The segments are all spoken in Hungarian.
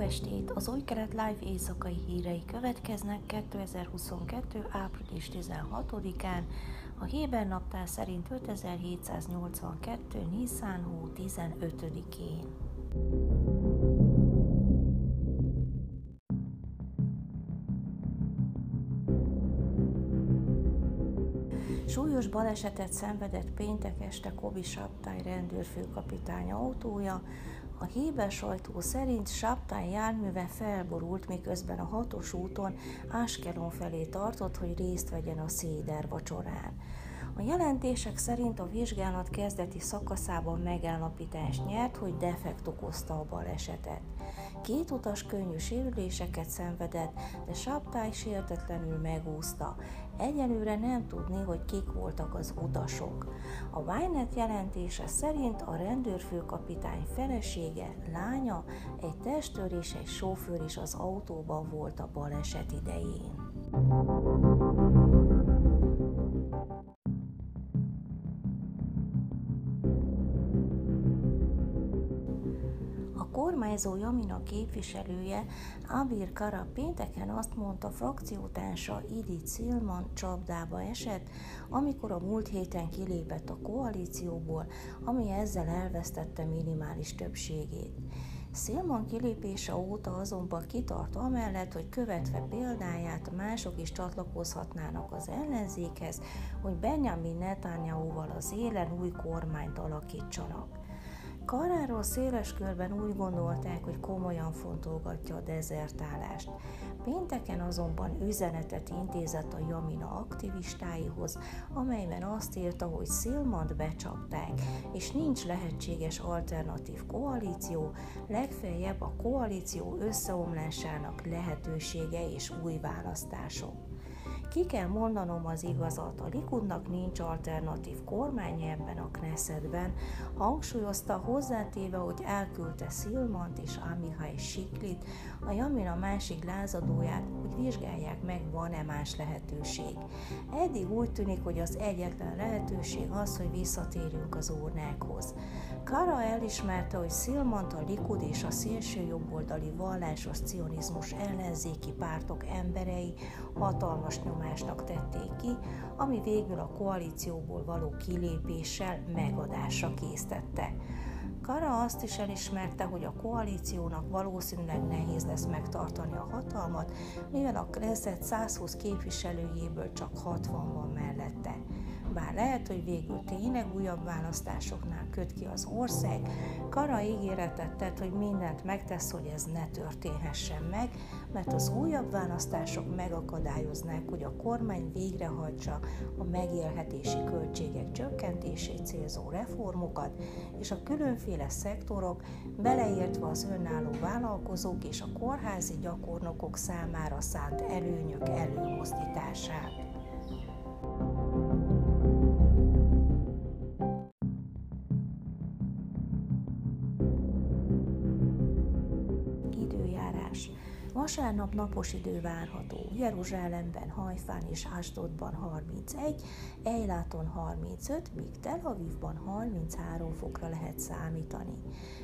estét! Az Új Kelet Live éjszakai hírei következnek 2022. április 16-án, a Héber naptár szerint 5782. Nisan hó 15-én. Súlyos balesetet szenvedett péntek este Kobi Saptály rendőrfőkapitány autója, a híber sajtó szerint Saptán járműve felborult, miközben a hatos úton Áskelon felé tartott, hogy részt vegyen a széder vacsorán. A jelentések szerint a vizsgálat kezdeti szakaszában megállapítást nyert, hogy defekt okozta a balesetet. Két utas könnyű sérüléseket szenvedett, de Saptály sértetlenül megúszta. Egyelőre nem tudni, hogy kik voltak az utasok. A Wynet jelentése szerint a rendőrfőkapitány felesége, lánya, egy testőr és egy sofőr is az autóban volt a baleset idején. Kormányzó Jamina képviselője Abir Kara pénteken azt mondta, frakciótársa Idi Cilman csapdába esett, amikor a múlt héten kilépett a koalícióból, ami ezzel elvesztette minimális többségét. Szilman kilépése óta azonban kitart amellett, hogy követve példáját mások is csatlakozhatnának az ellenzékhez, hogy Benjamin Netanyahu-val az élen új kormányt alakítsanak. Karáról széles körben úgy gondolták, hogy komolyan fontolgatja a dezertálást. Pénteken azonban üzenetet intézett a Jamina aktivistáihoz, amelyben azt írta, hogy Szilmant becsapták, és nincs lehetséges alternatív koalíció, legfeljebb a koalíció összeomlásának lehetősége és új választások. Ki kell mondanom az igazat, a Likudnak nincs alternatív kormány ebben a Knessetben, hangsúlyozta hozzátéve, hogy elküldte Szilmant és Amihai Siklit, a Jamina másik lázadóját, hogy vizsgálják meg, van-e más lehetőség. Eddig úgy tűnik, hogy az egyetlen lehetőség az, hogy visszatérjünk az urnákhoz. Kara elismerte, hogy Szilmant a Likud és a szélső jobboldali vallásos cionizmus ellenzéki pártok emberei hatalmas nyomásnak tették ki, ami végül a koalícióból való kilépéssel megadásra késztette. Kara azt is elismerte, hogy a koalíciónak valószínűleg nehéz lesz megtartani a hatalmat, mivel a Knesset 120 képviselőjéből csak 60 van mellette. Bár lehet, hogy végül tényleg újabb választásoknál köt ki az ország, Kara ígéretet tett, hogy mindent megtesz, hogy ez ne történhessen meg, mert az újabb választások megakadályoznák, hogy a kormány végrehajtsa a megélhetési költségek csökkentését célzó reformokat, és a különféle szektorok, beleértve az önálló vállalkozók és a kórházi gyakornokok számára szánt előnyök előmozdítását. Vasárnap napos idő várható. Jeruzsálemben, Hajfán és Asdodban 31, Ejláton 35, míg Tel Avivban 33 fokra lehet számítani.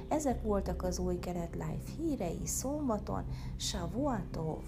Ezek voltak az új keret live hírei szombaton, Shavuatov!